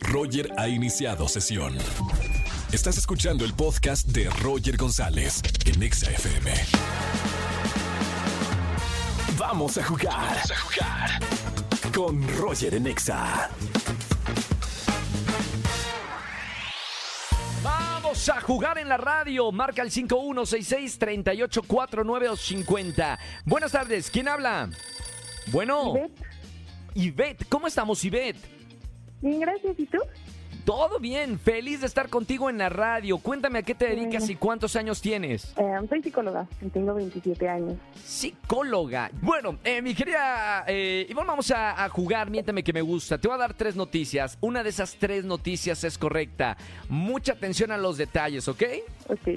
Roger ha iniciado sesión. Estás escuchando el podcast de Roger González en Exa FM. Vamos a jugar. Vamos a jugar. Con Roger en Exa. Vamos a jugar en la radio. Marca el 5166-3849-50. Buenas tardes. ¿Quién habla? Bueno. Ivette. Ivette. ¿Cómo estamos, Ivette? Bien, gracias. ¿Y tú? Todo bien. Feliz de estar contigo en la radio. Cuéntame a qué te dedicas y cuántos años tienes. Eh, soy psicóloga tengo 27 años. Psicóloga. Bueno, eh, mi querida eh, Ivonne, vamos a, a jugar. Miéntame que me gusta. Te voy a dar tres noticias. Una de esas tres noticias es correcta. Mucha atención a los detalles, ¿ok? Ok.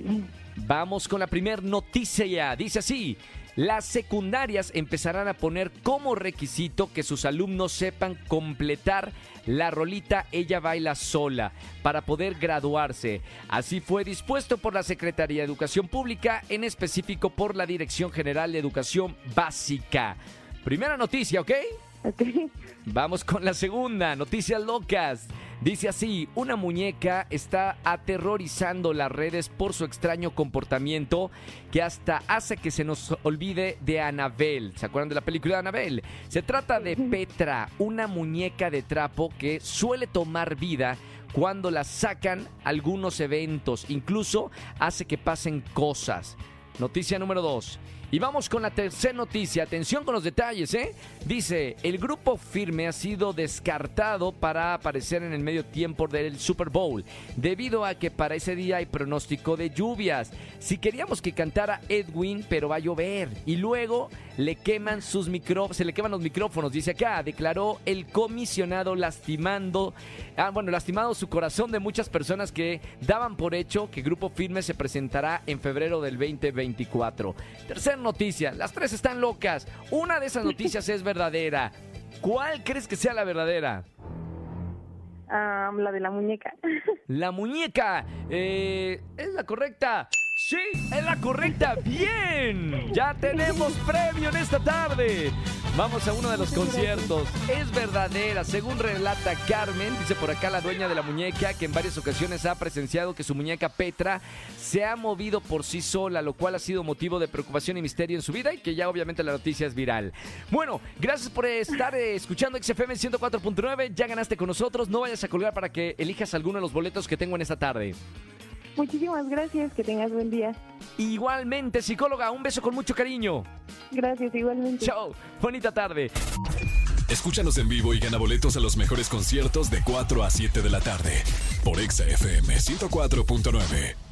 Vamos con la primera noticia. Dice así. Las secundarias empezarán a poner como requisito que sus alumnos sepan completar la rolita Ella baila sola para poder graduarse. Así fue dispuesto por la Secretaría de Educación Pública, en específico por la Dirección General de Educación Básica. Primera noticia, ¿ok? Ok. Vamos con la segunda, noticias locas. Dice así, una muñeca está aterrorizando las redes por su extraño comportamiento que hasta hace que se nos olvide de Anabel. ¿Se acuerdan de la película de Anabel? Se trata de Petra, una muñeca de trapo que suele tomar vida cuando la sacan algunos eventos, incluso hace que pasen cosas. Noticia número 2. Y vamos con la tercera noticia. Atención con los detalles, ¿eh? Dice, el grupo firme ha sido descartado para aparecer en el medio tiempo del Super Bowl, debido a que para ese día hay pronóstico de lluvias. Si queríamos que cantara Edwin, pero va a llover. Y luego le queman sus micrófonos, se le queman los micrófonos, dice acá, declaró el comisionado lastimando, ah, bueno, lastimado su corazón de muchas personas que daban por hecho que Grupo Firme se presentará en febrero del 2024. Tercera noticia, las tres están locas. Una de esas noticias es verdadera. ¿Cuál crees que sea la verdadera? La de la muñeca. La muñeca. eh, ¿Es la correcta? Sí, es la correcta. Bien. Ya tenemos premio en esta tarde. Vamos a uno de los conciertos. Es verdadera, según relata Carmen, dice por acá la dueña de la muñeca, que en varias ocasiones ha presenciado que su muñeca Petra se ha movido por sí sola, lo cual ha sido motivo de preocupación y misterio en su vida y que ya obviamente la noticia es viral. Bueno, gracias por estar eh, escuchando XFM 104.9. Ya ganaste con nosotros. No vayas a colgar para que elijas alguno de los boletos que tengo en esta tarde. Muchísimas gracias. Que tengas buen día. Igualmente, psicóloga, un beso con mucho cariño. Gracias, igualmente. Chao, bonita tarde. Escúchanos en vivo y gana boletos a los mejores conciertos de 4 a 7 de la tarde por Exa FM 104.9.